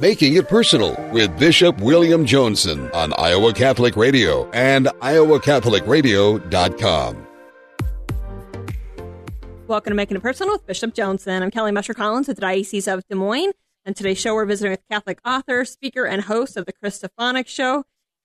Making It Personal with Bishop William Joensen on Iowa Catholic Radio and iowacatholicradio.com. Welcome to Making It Personal with Bishop Joensen. I'm Kelly Mescher Collins with the Diocese of Des Moines. And today's show, we're visiting with Catholic author, speaker, and host of the Chris Stefanick Show.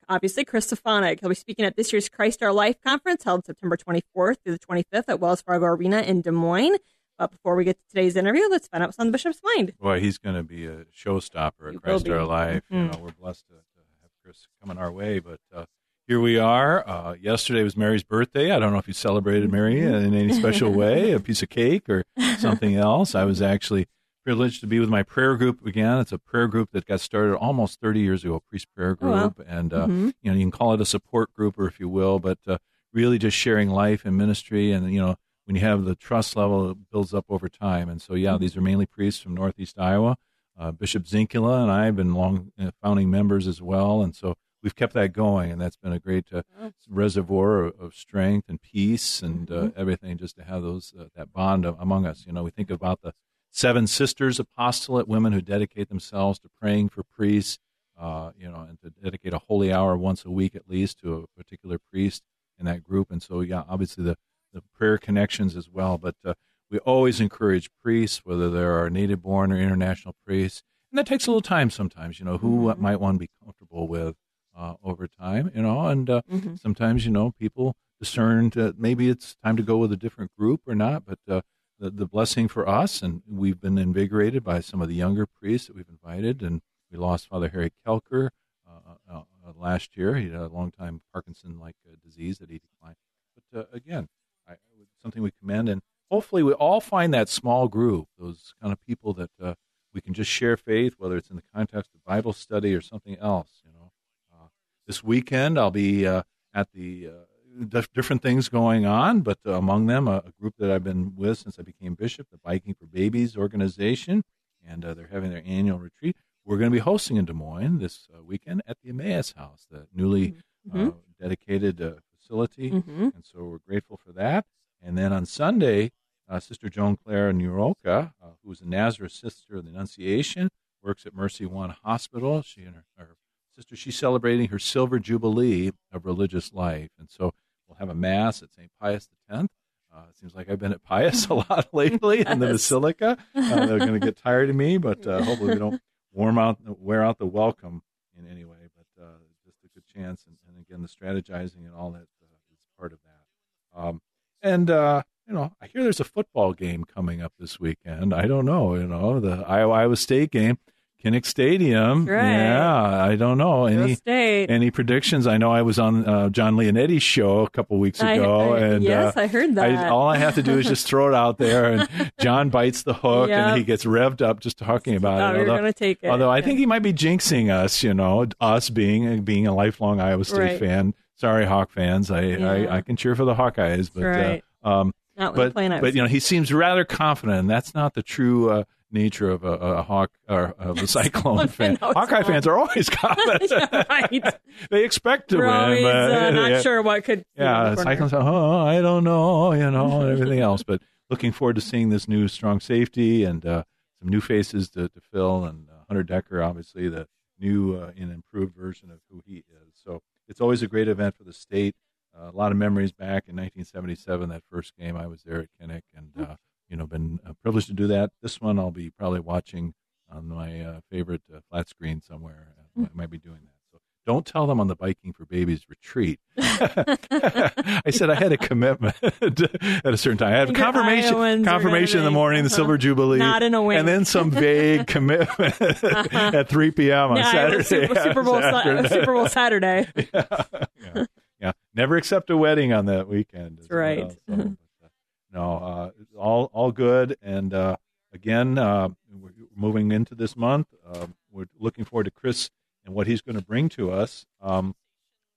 Obviously, Chris Stefanick. He'll be speaking at this year's Christ Our Life conference held September 24th through the 25th at Wells Fargo Arena in Des Moines. But before we get to today's interview, let's find out what's on the bishop's mind. Boy, he's going to be a showstopper at Christ. Our Life. You Mhm. know, we're blessed to, to have Chris coming our way. But uh, here we are. Uh, yesterday was Mary's birthday. I don't know if you celebrated Mary Mm-hmm. in any special way, a piece of cake or something else. I was actually privileged to be with my prayer group again. It's a prayer group that got started almost 30 years ago, a priest prayer Oh, wow. group. And, uh, Mhm. you know, you can call it a support group or if you will, but uh, really just sharing life and ministry. And, you know, when you have the trust level, it builds up over time. And so, yeah, these are mainly priests from Northeast Iowa. Uh, Bishop Zinkula and I have been long uh, founding members as well. And so we've kept that going. And that's been a great uh, reservoir of, of strength and peace and uh, everything just to have those uh, that bond among us. You know, we think about the seven sisters apostolate, women who dedicate themselves to praying for priests, uh, you know, and to dedicate a holy hour once a week at least to a particular priest in that group. And so, yeah, obviously the, the prayer connections as well. But uh, we always encourage priests, whether they're native born or international priests. And that takes a little time sometimes, you know, who Mhm. might one be comfortable with uh, over time, you know, and uh, Mhm. sometimes, you know, people discern that maybe it's time to go with a different group or not. But uh, the, the blessing for us, and we've been invigorated by some of the younger priests that we've invited, and we lost Father Harry Kelker uh, uh, uh, last year. He had a long time Parkinson-like uh, disease that he declined. But uh, again, I, something we commend, and hopefully we all find that small group, those kind of people that uh, we can just share faith, whether it's in the context of Bible study or something else. You know, uh, this weekend I'll be uh, at the uh, dif- different things going on, but uh, among them a, a group that I've been with since I became bishop, the Biking for Babies organization, and uh, they're having their annual retreat. We're going to be hosting in Des Moines this uh, weekend at the Emmaus House, the newly Mhm. uh, dedicated uh, facility, Mhm. and so we're grateful for that. And then on Sunday, uh, Sister Joan Claire Nuroka, uh, who is a Nazareth sister of the Annunciation, works at Mercy One Hospital. She and her, her sister, she's celebrating her silver jubilee of religious life, and so we'll have a mass at St. Pius X. Uh, it seems like I've been at Pius a lot lately in the Basilica. Uh, they're going to get tired of me, but uh, hopefully we don't warm out, wear out the welcome in any way. But uh, just a good chance, and, and again, the strategizing and all that part of that. Um, and uh, you know, I hear there's a football game coming up this weekend. I don't know. You know, the Iowa Iowa State game, Kinnick Stadium. Right. Yeah, I don't know any State. any predictions. I know I was on uh, John Leonetti's show a couple weeks ago, I- and yes, uh, I heard that. I, all I have to do is just throw it out there, and John bites the hook, Yep. and he gets revved up just talking about oh, it. you're Although, to take it. although I think he might be jinxing us, you know, us being being a lifelong Iowa State Right. fan. Sorry, Hawk fans. I, Yeah. I, I can cheer for the Hawkeyes, but right. uh, um, Not but but you know he seems rather confident. and That's not the true uh, nature of a, a hawk or of a cyclone fan. No, Hawkeye not. fans are always confident. Yeah, right. they expect to We're win, always but uh, not yeah, sure what could. Yeah, cyclones. Oh, I don't know, you know, and everything else. But looking forward to seeing this new strong safety and uh, some new faces to, to fill, and uh, Hunter Decker, obviously the new uh, and improved version of who he is. So it's always a great event for the state. Uh, a lot of memories back in 1977, that first game I was there at Kinnick, and uh, you know, been uh, privileged to do that. This one I'll be probably watching on my uh, favorite uh, flat screen somewhere. Uh, I might be doing that. Don't tell them on the Biking for Babies retreat. I said I had a commitment at a certain time. I had confirmation, Iowans confirmation in the morning, the uh-huh. Silver Jubilee, Not in a wink. and then some vague commitment at 3 p.m. on Saturday. Super, Super Bowl, Sa- afternoon. Super Bowl Saturday. yeah, yeah, yeah. Never accept a wedding on that weekend. That's right. well. So, but, uh, no, uh, all all good. And uh, again, uh, we're moving into this month. Uh, we're looking forward to Chris and what he's going to bring to us, um,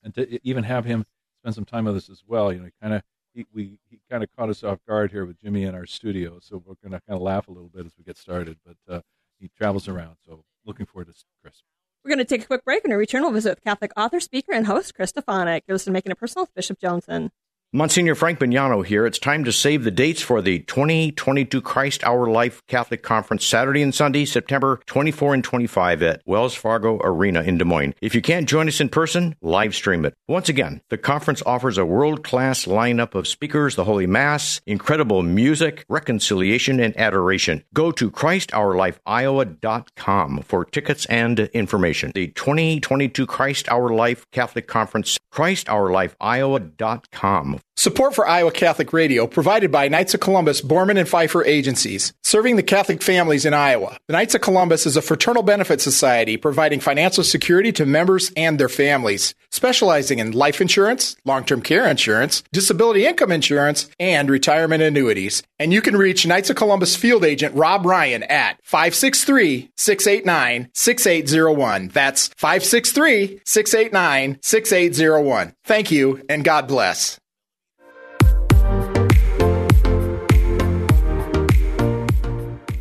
and to even have him spend some time with us as well. You know, kind of he, we he kind of caught us off guard here with Jimmy in our studio, so we're going to kind of laugh a little bit as we get started. But uh, he travels around, so looking forward to Chris. We're going to take a quick break and we return. We'll visit with Catholic author, speaker, and host Chris Stefanick. You're listening to Making It Personal with Bishop Joensen. Monsignor Frank Bognanno here. It's time to save the dates for the 2022 Christ Our Life Catholic Conference Saturday and Sunday, September 24 and 25 at Wells Fargo Arena in Des Moines. If you can't join us in person, live stream it. Once again, the conference offers a world class lineup of speakers, the Holy Mass, incredible music, reconciliation, and adoration. Go to ChristOurLifeIowa.com for tickets and information. The 2022 Christ Our Life Catholic Conference, ChristOurLifeIowa.com. Support for Iowa Catholic Radio provided by Knights of Columbus, Borman and Pfeiffer agencies, serving the Catholic families in Iowa. The Knights of Columbus is a fraternal benefit society providing financial security to members and their families, specializing in life insurance, long-term care insurance, disability income insurance, and retirement annuities. And you can reach Knights of Columbus field agent Rob Ryan at 563-689-6801. That's 563-689-6801. Thank you and God bless.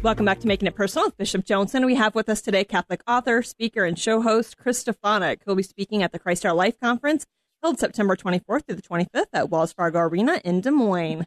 Welcome back to Making It Personal with Bishop Joensen. We have with us today Catholic author, speaker, and show host Chris Stefanick, who will be speaking at the Christ Our Life Conference held September 24th through the 25th at Wells Fargo Arena in Des Moines.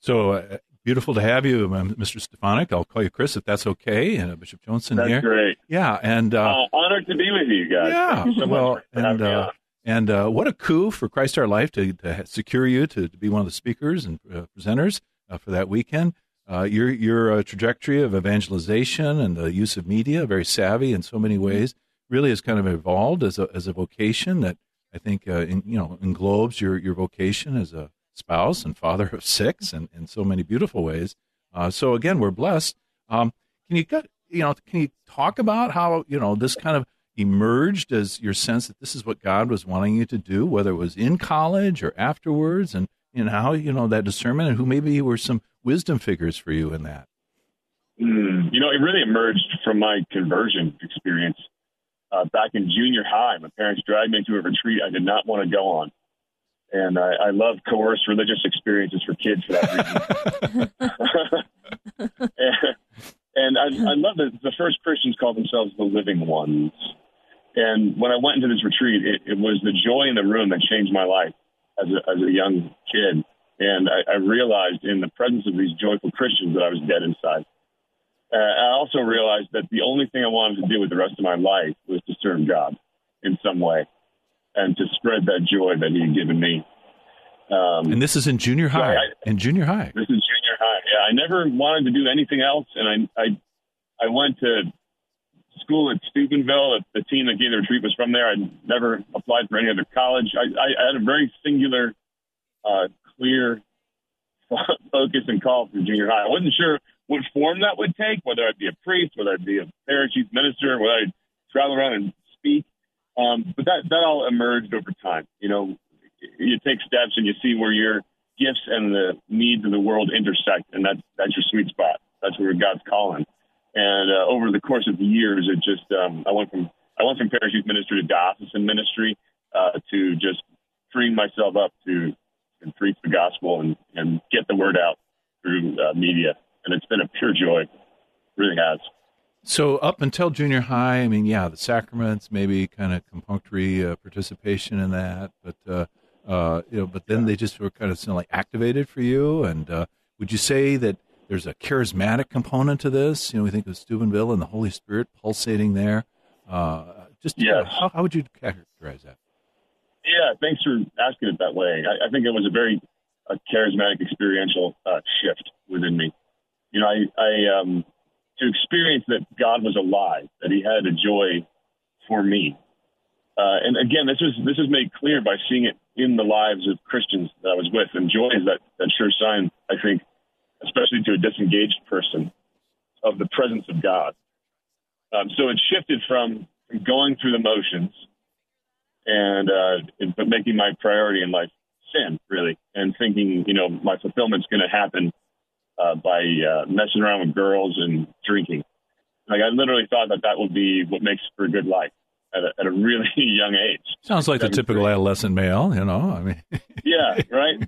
So uh, beautiful to have you, Mr. Stefanick. I'll call you Chris if that's okay. And uh, Bishop Joensen that's here. great. Yeah, and uh, uh, honored to be with you guys. Yeah, so well, and uh, and uh, what a coup for Christ Our Life to, to secure you to, to be one of the speakers and uh, presenters uh, for that weekend. Uh, your your uh, trajectory of evangelization and the use of media, very savvy in so many ways, really has kind of evolved as a as a vocation that I think uh, in, you know englobes your your vocation as a spouse and father of six, and in so many beautiful ways. Uh, so again, we're blessed. Um, can you you know can you talk about how you know this kind of emerged as your sense that this is what God was wanting you to do, whether it was in college or afterwards, and and how you know that discernment, and who maybe were some wisdom figures for you in that? Mm, you know, it really emerged from my conversion experience. Uh, back in junior high, my parents dragged me to a retreat I did not want to go on. And I, I love coerced religious experiences for kids for that reason. and, and I, I love that the first Christians call themselves the living ones. And when I went into this retreat, it, it was the joy in the room that changed my life as a, as a young kid. And I, I realized in the presence of these joyful Christians that I was dead inside. Uh, I also realized that the only thing I wanted to do with the rest of my life was to serve God in some way and to spread that joy that He had given me. Um, and this is in junior high. I, in junior high. This is junior high. Yeah, I never wanted to do anything else, and I I, I went to school at Steubenville. The team that gave the retreat was from there. I never applied for any other college. I, I had a very singular, uh, clear focus and call for junior high. I wasn't sure what form that would take, whether I'd be a priest, whether I'd be a parish youth minister, whether I'd travel around and speak. Um, but that, that all emerged over time. You know, you take steps and you see where your gifts and the needs of the world intersect, and that's, that's your sweet spot. That's where God's calling. And uh, over the course of the years, it just um, I went from I went from parish youth ministry to diocesan ministry uh, to just freeing myself up to and preach the gospel and, and get the word out through uh, media. And it's been a pure joy. It really has. So up until junior high, I mean, yeah, the sacraments, maybe kind of compunctory uh, participation in that, but uh, uh, you know, but then they just were kind of like activated for you. And uh, would you say that there's a charismatic component to this? You know, we think of Steubenville and the Holy Spirit pulsating there. Uh, just yes. how, how would you characterize that? Yeah, thanks for asking it that way. I, I think it was a very a charismatic, experiential uh, shift within me. You know, I, I um, to experience that God was alive, that He had a joy for me. Uh, and again, this was this is made clear by seeing it in the lives of Christians that I was with. And joy is that that sure sign, I think, especially to a disengaged person, of the presence of God. Um, so it shifted from going through the motions and uh, making my priority in life sin really, and thinking you know my fulfillment's going to happen uh, by uh, messing around with girls and drinking. Like I literally thought that that would be what makes for a good life at a, at a really young age. Sounds like the typical adolescent male, you know. I mean, yeah, right,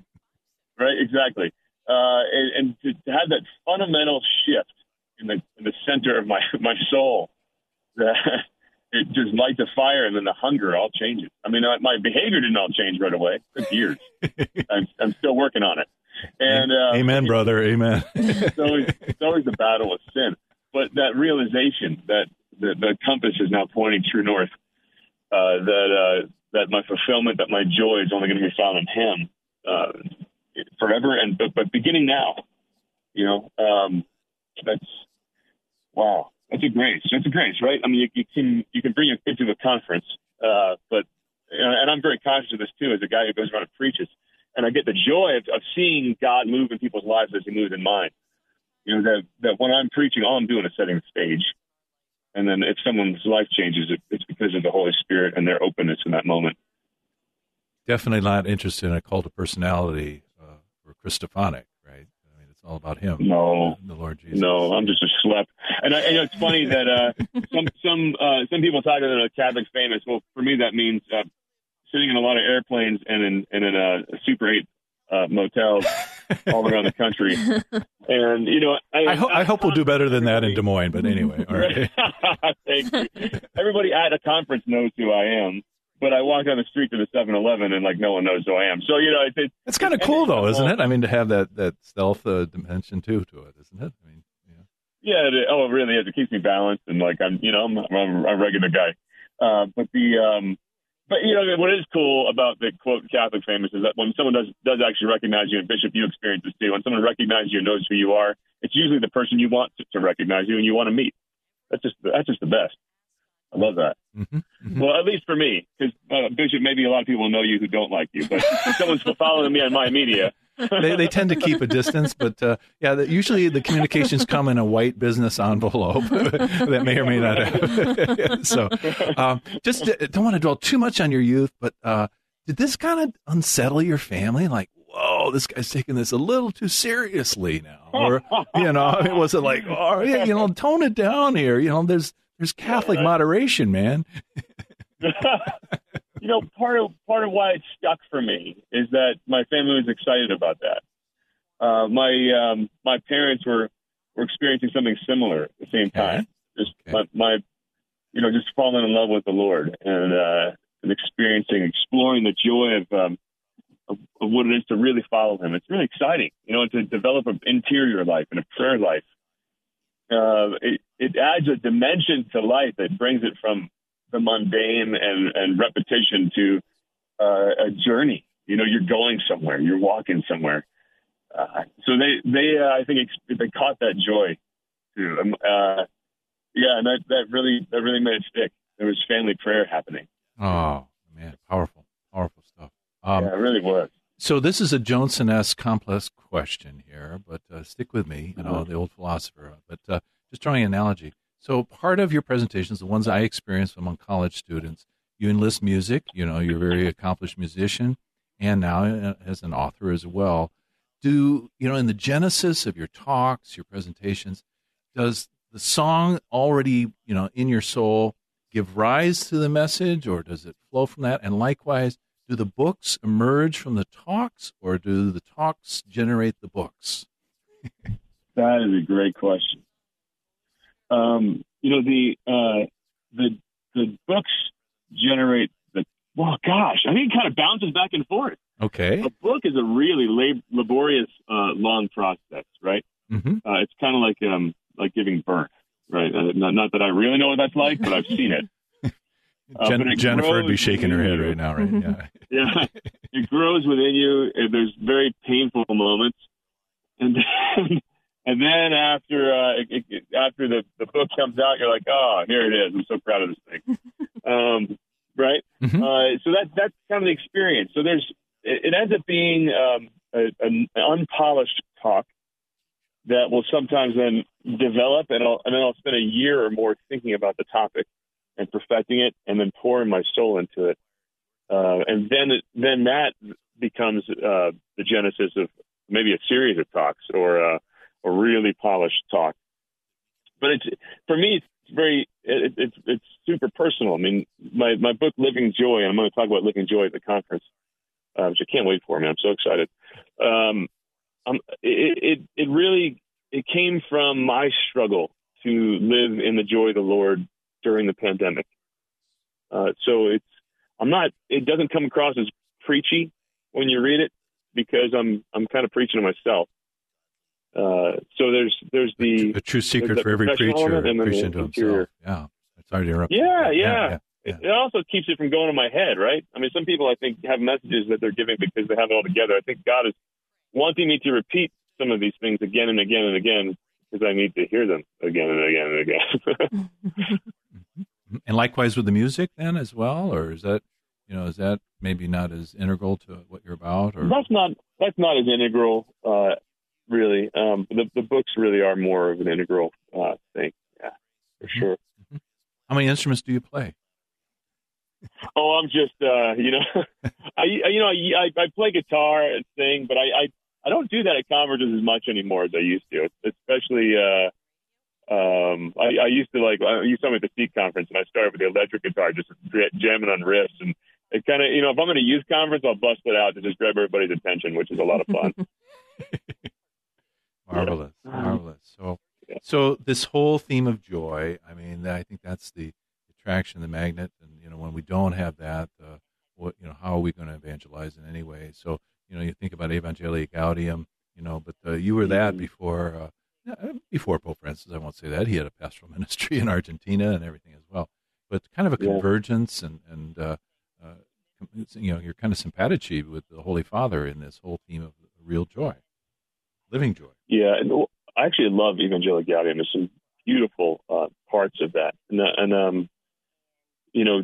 right, exactly. Uh, and, and to, to have that fundamental shift in the in the center of my my soul that it just lights a fire, and then the hunger all changes. I mean, my behavior didn't all change right away. It took years. I'm, I'm still working on it. And uh, amen, brother, amen. it's always it's always a battle with sin, but that realization that the, the compass is now pointing true north. Uh, that uh, that my fulfillment, that my joy is only going to be found in Him uh, forever, and but, but beginning now. You know, um, that's wow. That's a grace. That's a grace, right? I mean, you, you can you can bring your kid to a conference, uh, but and I'm very conscious of this too, as a guy who goes around and preaches, and I get the joy of, of seeing God move in people's lives as He moves in mine. You know that that when I'm preaching, all I'm doing is setting the stage, and then if someone's life changes, it, it's because of the Holy Spirit and their openness in that moment. Definitely not interested in a cult of personality uh, or Chris Stefanick all about Him. No, the Lord Jesus. No, I'm just a schlep. And, I, and it's funny that uh, some some uh, some people talk about a Catholic famous. Well, for me, that means uh, sitting in a lot of airplanes and in and in a Super Eight uh, motels all around the country. And you know, I, I, ho- I, I hope we'll do better than that in Des Moines. But anyway, all right. Thank you. Everybody at a conference knows who I am but I walk down the street to the 7-Eleven and like no one knows who I am. So you know, it, it, it's kind of cool though, isn't it? I mean, to have that that stealth uh, dimension too to it, isn't it? I mean, yeah. Yeah. It, oh, it really is. It keeps me balanced and like I'm, you know, I'm, I'm a regular guy. Uh, but the, um, but you know, what is cool about the quote Catholic famous is that when someone does does actually recognize you, and Bishop, you experience this too. When someone recognizes you and knows who you are, it's usually the person you want to, to recognize you and you want to meet. That's just that's just the best. I love that. Mm-hmm. Mm-hmm. Well, at least for me, because uh, Bishop, maybe a lot of people know you who don't like you, but if someone's following me on my media. they, they tend to keep a distance, but uh, yeah, the, usually the communications come in a white business envelope that may or may not have. so, um, just uh, don't want to dwell too much on your youth, but uh, did this kind of unsettle your family? Like, whoa, this guy's taking this a little too seriously now, or you know, it was it like, oh, yeah, you know, tone it down here? You know, there's there's Catholic yeah, moderation, man. you know, part of part of why it stuck for me is that my family was excited about that. Uh, my um, my parents were were experiencing something similar at the same time. Just okay. my, my, you know, just falling in love with the Lord and uh, and experiencing, exploring the joy of, um, of of what it is to really follow Him. It's really exciting, you know, to develop an interior life and a prayer life uh, it, it adds a dimension to life that brings it from the mundane and, and repetition to uh, a journey. You know, you're going somewhere, you're walking somewhere. Uh, so they, they, uh, I think they caught that joy too. Um, uh, yeah, and that, that really, that really made it stick. There was family prayer happening. Oh man, powerful, powerful stuff. Um, yeah, it really was. So this is a Johnson S complex question here, but uh, stick with me, you know, the old philosopher. But uh, just drawing an analogy. So part of your presentations, the ones I experience among college students, you enlist music. You know, you're a very accomplished musician, and now uh, as an author as well. Do you know in the genesis of your talks, your presentations, does the song already, you know, in your soul give rise to the message, or does it flow from that? And likewise, do the books emerge from the talks or do the talks generate the books? that is a great question. Um, you know, the, uh, the, the books generate the, well, gosh, I think it kind of bounces back and forth. Okay. A book is a really lab- laborious, uh, long process, right? Mm-hmm. Uh, it's kind of like, um, like giving birth, right? Uh, not, not that I really know what that's like, but I've seen it. Uh, Jen- Jennifer would be shaking her head right now, right? Mm-hmm. Yeah. yeah. It grows within you. There's very painful moments. And then, and then after uh, it, it, after the, the book comes out, you're like, oh, here it is. I'm so proud of this thing. um, right? Mm-hmm. Uh, so that that's kind of the experience. So there's it, it ends up being um, a, an unpolished talk that will sometimes then develop, and, I'll, and then I'll spend a year or more thinking about the topic and perfecting it and then pouring my soul into it. Uh, and then, then that becomes uh, the genesis of maybe a series of talks or a, a really polished talk. But it's for me, it's very it, it's it's super personal. I mean, my my book Living Joy, and I'm going to talk about Living Joy at the conference, uh, which I can't wait for. Man, I'm so excited. Um, um, it, it it really it came from my struggle to live in the joy of the Lord during the pandemic. Uh, so it's I'm not. It doesn't come across as preachy when you read it because I'm I'm kind of preaching to myself. Uh, so there's there's the a true secret for every professional preacher, element and then preaching the to interior. himself. Yeah, sorry to interrupt. Yeah, you. yeah. yeah, yeah. It, it also keeps it from going to my head, right? I mean, some people I think have messages that they're giving because they have it all together. I think God is wanting me to repeat some of these things again and again and again because I need to hear them again and again and again. And likewise with the music, then as well, or is that you know is that maybe not as integral to what you're about? Or that's not that's not as integral, uh, really. Um, the the books really are more of an integral uh, thing. Yeah, for Mhm. sure. how many instruments do you play? Oh, I'm just, uh, you know, I, you know, I, I play guitar and sing, but I, I, I don't do that at conferences as much anymore as I used to. Especially, uh, um, I, I used to like, I used to come at the Seek conference, and I started with the electric guitar, just jamming on riffs, and it kind of, you know, if I'm at a youth conference, I'll bust it out to just grab everybody's attention, which is a lot of fun. Marvelous, marvelous. So, Yeah. so this whole theme of joy. I mean, I think that's the attraction, the magnet, and you know, when we don't have that, uh, what you know, how are we going to evangelize in any way? So, you know, you think about Evangelii Gaudium, you know, but uh, you were that Mhm. before, uh, uh, before Pope Francis. I won't say that he had a pastoral ministry in Argentina and everything as well, but kind of a Yeah. convergence and and uh, uh, you know, you're kind of simpatici with the Holy Father in this whole theme of real joy, living joy. Yeah, I actually love Evangelii Gaudium. There's some beautiful uh, parts of that, and, uh, and um, you know,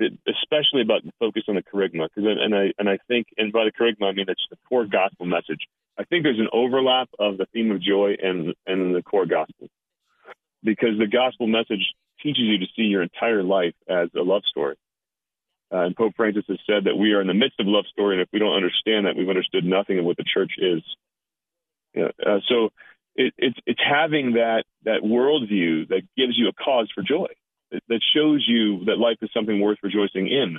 especially about the focus on the kerygma, because and I and I think, and by the kerygma I mean that's the core gospel message. I think there's an overlap of the theme of joy and and the core gospel, because the gospel message teaches you to see your entire life as a love story. Uh, and Pope Francis has said that we are in the midst of love story, and if we don't understand that, we've understood nothing of what the church is. Yeah, uh, so it, it's it's having that that worldview that gives you a cause for joy, that, shows you that life is something worth rejoicing in,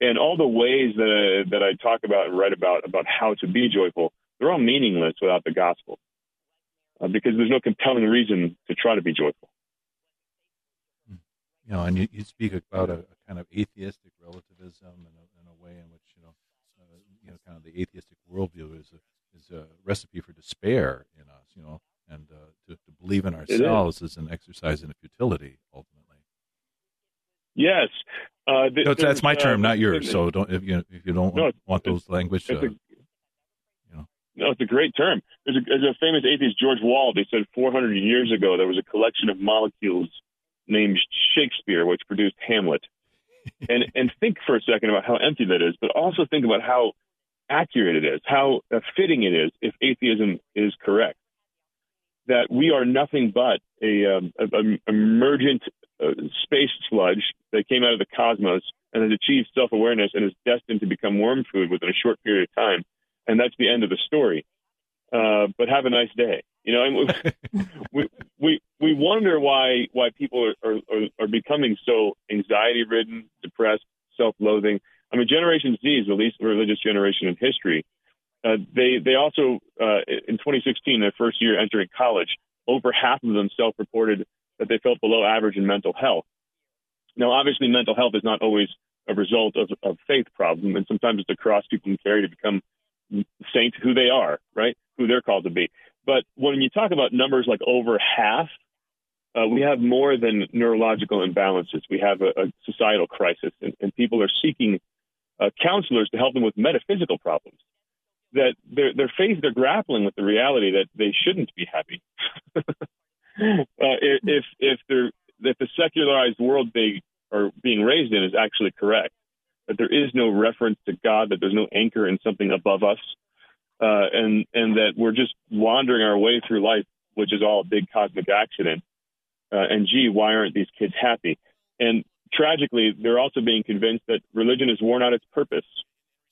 and all the ways that that I talk about and write about about how to be joyful, they're all meaningless without the gospel, uh, because there's no compelling reason to try to be joyful. you know, and you, you speak about a, a kind of atheistic relativism and a, a way in which you know, uh, you know, kind of the atheistic worldview is a is a recipe for despair in us, you know, and uh, to, to believe in ourselves is. an exercise in futility, ultimately. Yes, uh, th- No, that's my term, uh, not yours. So don't if you if you don't No, want, those language, it's uh, a- you know. No, it's a great term. There's a, there's a famous atheist, George Wald. He said 400 years ago there was a collection of molecules named Shakespeare, which produced Hamlet. and and think for a second about how empty that is, but also think about how accurate it is, how fitting it is if atheism is correct. That we are nothing but a, um, a, a emergent uh, space sludge that came out of the cosmos and has achieved self awareness and is destined to become worm food within a short period of time and that's the end of the story. Uh, but have a nice day. You know, and we, we we wonder why why people are, are, are becoming so anxiety ridden, depressed, self loathing. I mean, Generation Z is the least religious generation in history. Uh, they they also uh, in 2016, their first year entering college, over half of them self reported that they felt below average in mental health. Now, obviously, mental health is not always a result of, of faith problem, and sometimes it's a cross people can carry to become saint who they are, right? Who they're called to be. But when you talk about numbers like over half, uh, we have more than neurological imbalances. We have a, a societal crisis, and, and people are seeking uh, counselors to help them with metaphysical problems. That they're, they're faced, they're grappling with the reality that they shouldn't be happy. uh, if if they're the secularized world they are being raised in is actually correct, that there is no reference to God, that there's no anchor in something above us, uh, and and that we're just wandering our way through life, which is all a big cosmic accident. Uh, and gee, why aren't these kids happy? And tragically, they're also being convinced that religion has worn out its purpose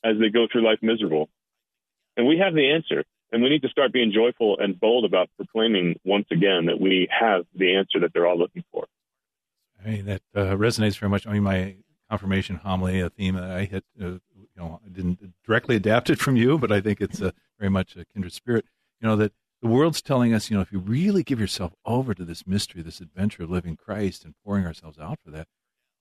as they go through life miserable. And we have the answer. And we need to start being joyful and bold about proclaiming once again that we have the answer that they're all looking for. I mean, that uh, resonates very much. I mean, my confirmation homily, a theme that I hit, uh, you know, I didn't directly adapt it from you, but I think it's uh, very much a kindred spirit. You know, that the world's telling us, you know, if you really give yourself over to this mystery, this adventure of living Christ and pouring ourselves out for that,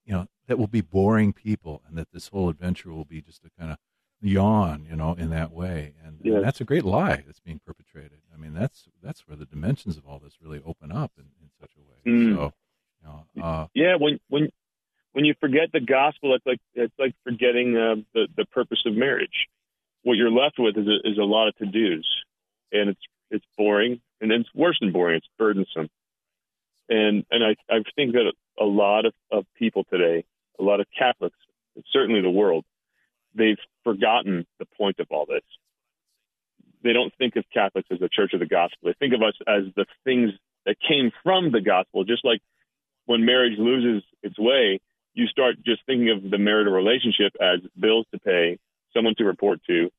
you know, that will be boring people, and that this whole adventure will be just a kind of yawn, you know, in that way. And, Yes. and that's a great lie that's being perpetrated. I mean, that's that's where the dimensions of all this really open up in, in such a way. Mm. So, you know, uh, Yeah, when when when you forget the gospel, it's like it's like forgetting uh, the the purpose of marriage. What you're left with is a, is a lot of to dos, and it's it's boring, and it's worse than boring. It's burdensome, and and I I think that a lot of, of people today, a lot of Catholics, certainly the world, they've forgotten the point of all this. They don't think of Catholics as the Church of the Gospel. They think of us as the things that came from the gospel, just like when marriage loses its way, you start just thinking of the marital relationship as bills to pay, someone to report to,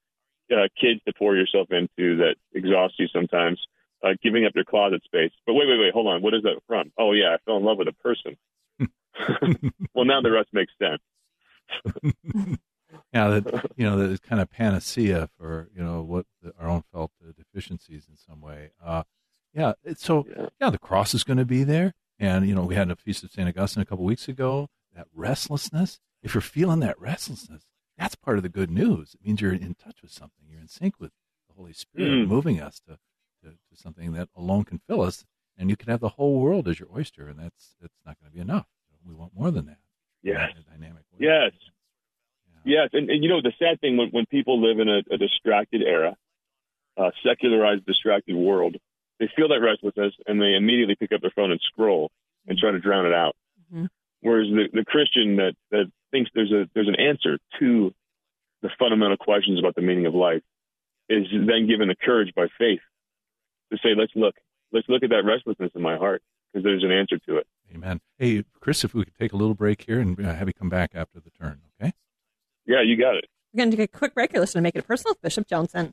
uh, kids to pour yourself into that exhaust you sometimes, uh, giving up your closet space. But wait, wait, wait, hold on. What is that from? Oh, yeah, I fell in love with a person. well, now the rest makes sense. yeah, that you know, that is kind of panacea for you know what the, our own felt uh, deficiencies in some way. Uh, yeah, so Yeah. yeah, the cross is going to be there, and you know, we had a feast of Saint Augustine a couple weeks ago. That restlessness, if you're feeling that restlessness, that's part of the good news. It means you're in touch with something. You're in sync with the Holy Spirit, Mm. moving us to, to to something that alone can fill us, and you can have the whole world as your oyster, and that's that's not going to be enough. We want more than that. Yes. Dynamic way. Yes. Yeah. Yes, and, and you know the sad thing when, when people live in a, a distracted era, a secularized, distracted world, they feel that restlessness and they immediately pick up their phone and scroll and try to drown it out. Mhm. Whereas the, the Christian that, that thinks there's a there's an answer to the fundamental questions about the meaning of life is then given the courage by faith to say, let's look, let's look at that restlessness in my heart because there's an answer to it. Amen. Hey, Chris, if we could take a little break here and uh, have you come back after the turn, okay? Yeah, you got it. We're going to take a quick break. You're listening to Make It Personal with Bishop Joensen.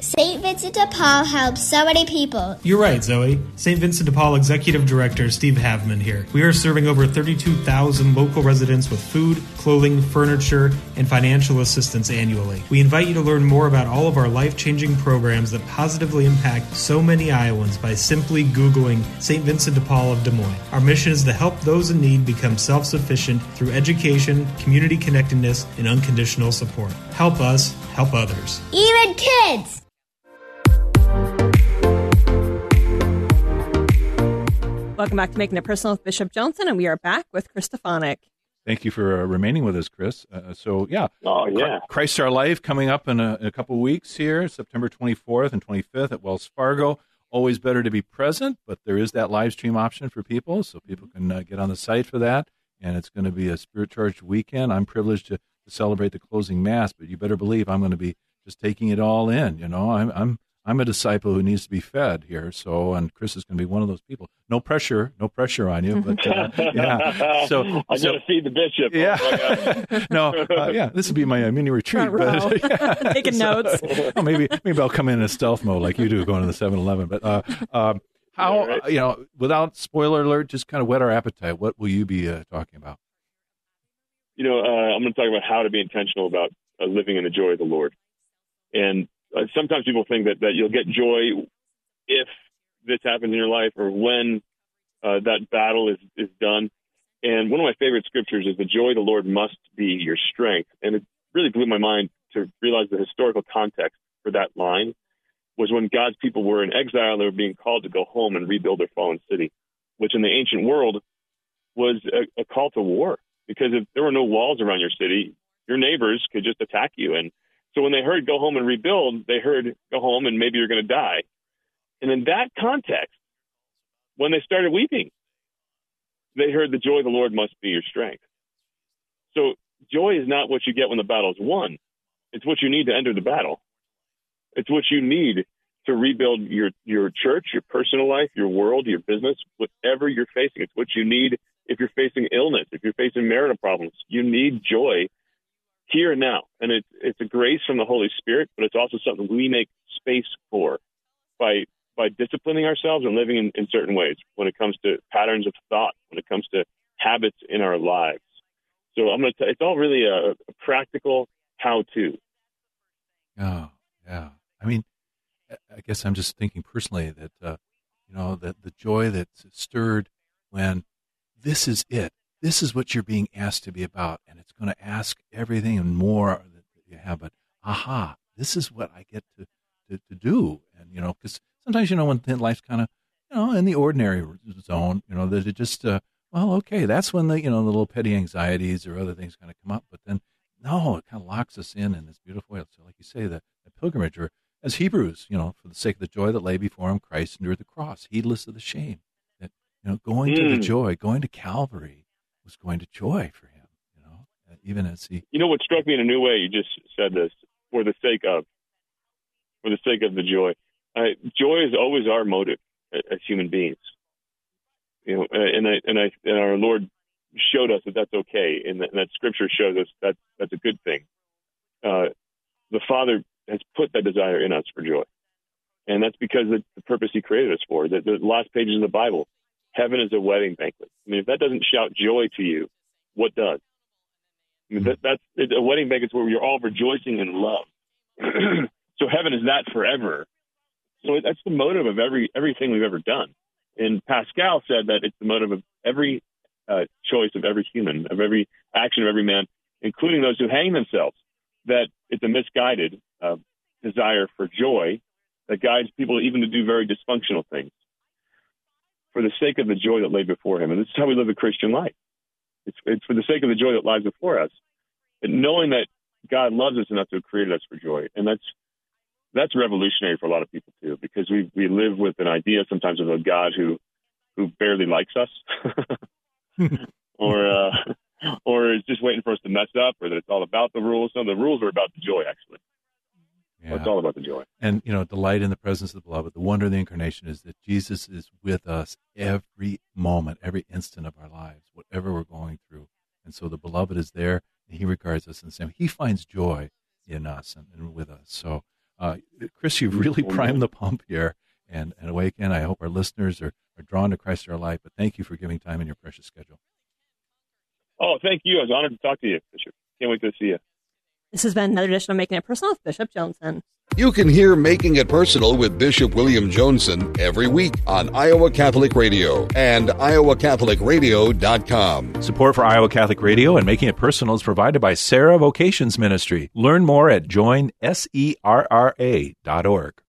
St. Vincent de Paul helps so many people. You're right, Zoe. St. Vincent de Paul Executive Director Steve Havman here. We are serving over 32,000 local residents with food, clothing, furniture, and financial assistance annually. We invite you to learn more about all of our life changing programs that positively impact so many Iowans by simply Googling St. Vincent de Paul of Des Moines. Our mission is to help those in need become self sufficient through education, community connectedness, and unconditional support. Help us, help others. Even kids! Welcome back to Making It Personal with Bishop Joensen, and we are back with Chris Stefanick. Thank you for uh, remaining with us, Chris. Uh, so, yeah, Oh, yeah. Christ Our Life coming up in a, in a couple weeks here, September 24th and 25th at Wells Fargo. Always better to be present, but there is that live stream option for people, so people can uh, get on the site for that. And it's going to be a spirit charged weekend. I'm privileged to, to celebrate the closing mass, but you better believe I'm going to be just taking it all in. You know, I'm I'm I'm a disciple who needs to be fed here. So, and Chris is going to be one of those people. No pressure, no pressure on you, but uh, yeah. So, I so got to feed the bishop. Oh, yeah. No, uh, yeah, this will be my uh, mini retreat. But, yeah, Taking notes. well, maybe maybe I'll come in in stealth mode like you do, going to the 7-Eleven. But uh, um, how Yeah, right. uh, you know, without spoiler alert, just kind of whet our appetite. What will you be uh, talking about? you know, uh, I'm going to talk about how to be intentional about uh, living in the joy of the Lord. And uh, sometimes people think that, that you'll get joy if this happens in your life or when uh, that battle is, is done. And one of my favorite scriptures is the joy of the Lord must be your strength. And it really blew my mind to realize the historical context for that line was when God's people were in exile, they were being called to go home and rebuild their fallen city, which in the ancient world was a, a call to war because if there were no walls around your city, your neighbors could just attack you. And so when they heard go home and rebuild, they heard go home and maybe you're going to die. And in that context, when they started weeping, they heard the joy of the Lord must be your strength. So joy is not what you get when the battle is won. It's what you need to enter the battle. It's what you need to rebuild your, your church, your personal life, your world, your business, whatever you're facing. It's what you need if you're facing illness, if you're facing marital problems, you need joy here and now. And it's it's a grace from the Holy Spirit, but it's also something we make space for by by disciplining ourselves and living in, in certain ways when it comes to patterns of thought, when it comes to habits in our lives. So I'm going to. It's all really a, a practical how-to. Oh, yeah. I mean, I guess I'm just thinking personally that uh, you know that the joy that's stirred when this is it. This is what you're being asked to be about, and going to ask everything and more that you have. But aha, this is what I get to to, to do, and you know, because sometimes you know when life's kind of you know in the ordinary zone, you know that it just uh, well, okay, that's when the you know the little petty anxieties or other things kind of come up, but then no, it kind of locks us in in this beautiful way. So, like you say, the, the pilgrimage, or as Hebrews, you know, for the sake of the joy that lay before him, Christ endured the cross, heedless of the shame. That you know, going mm. to the hmm. joy, going to Calvary, was going to joy for him. Even as he. You know what struck me in a new way? You just said this for the sake of, for the sake of the joy. Uh, joy is always our motive as human beings. You know, and I, and I and our Lord showed us that that's okay, and that, and that Scripture shows us that that's a good thing. Uh, the Father has put that desire in us for joy, and that's because of the purpose He created us for. The, the last pages of the Bible, heaven is a wedding banquet. I mean, if that doesn't shout joy to you, what does? I mean, that, that's a wedding banquet where you're all rejoicing in love. so heaven is that forever. So that's the motive of every everything we've ever done. And Pascal said that it's the motive of every uh, choice of every human, of every action of every man, including those who hang themselves, that it's a misguided uh, desire for joy that guides people even to do very dysfunctional things for the sake of the joy that lay before him. And this is how we live a Christian life. It's, it's for the sake of the joy that lies before us, and knowing that God loves us enough to have created us for joy. And that's that's revolutionary for a lot of people too, because we we live with an idea sometimes of a God who who barely likes us, or uh, or is just waiting for us to mess up, or that it's all about the rules. No, the rules are about the joy, actually. Yeah. It's all about the joy. And you know, delight in the presence of the beloved. The wonder of the incarnation is that Jesus is with us every moment, every instant of our lives, whatever we're going through. And so the beloved is there, and He regards us in the same. He finds joy in us and, and with us. So, uh, Chris, you've really primed the pump here and, and awaken. I hope our listeners are, are drawn to Christ our life. But thank you for giving time in your precious schedule. Oh, thank you. I was honored to talk to you, Bishop. Can't wait to see you. This has been another edition of Making It Personal with Bishop Joensen. You can hear Making It Personal with Bishop William Joensen every week on Iowa Catholic Radio and iowacatholicradio.com. Support for Iowa Catholic Radio and Making It Personal is provided by Serra Vocations Ministry. Learn more at joinserra.org.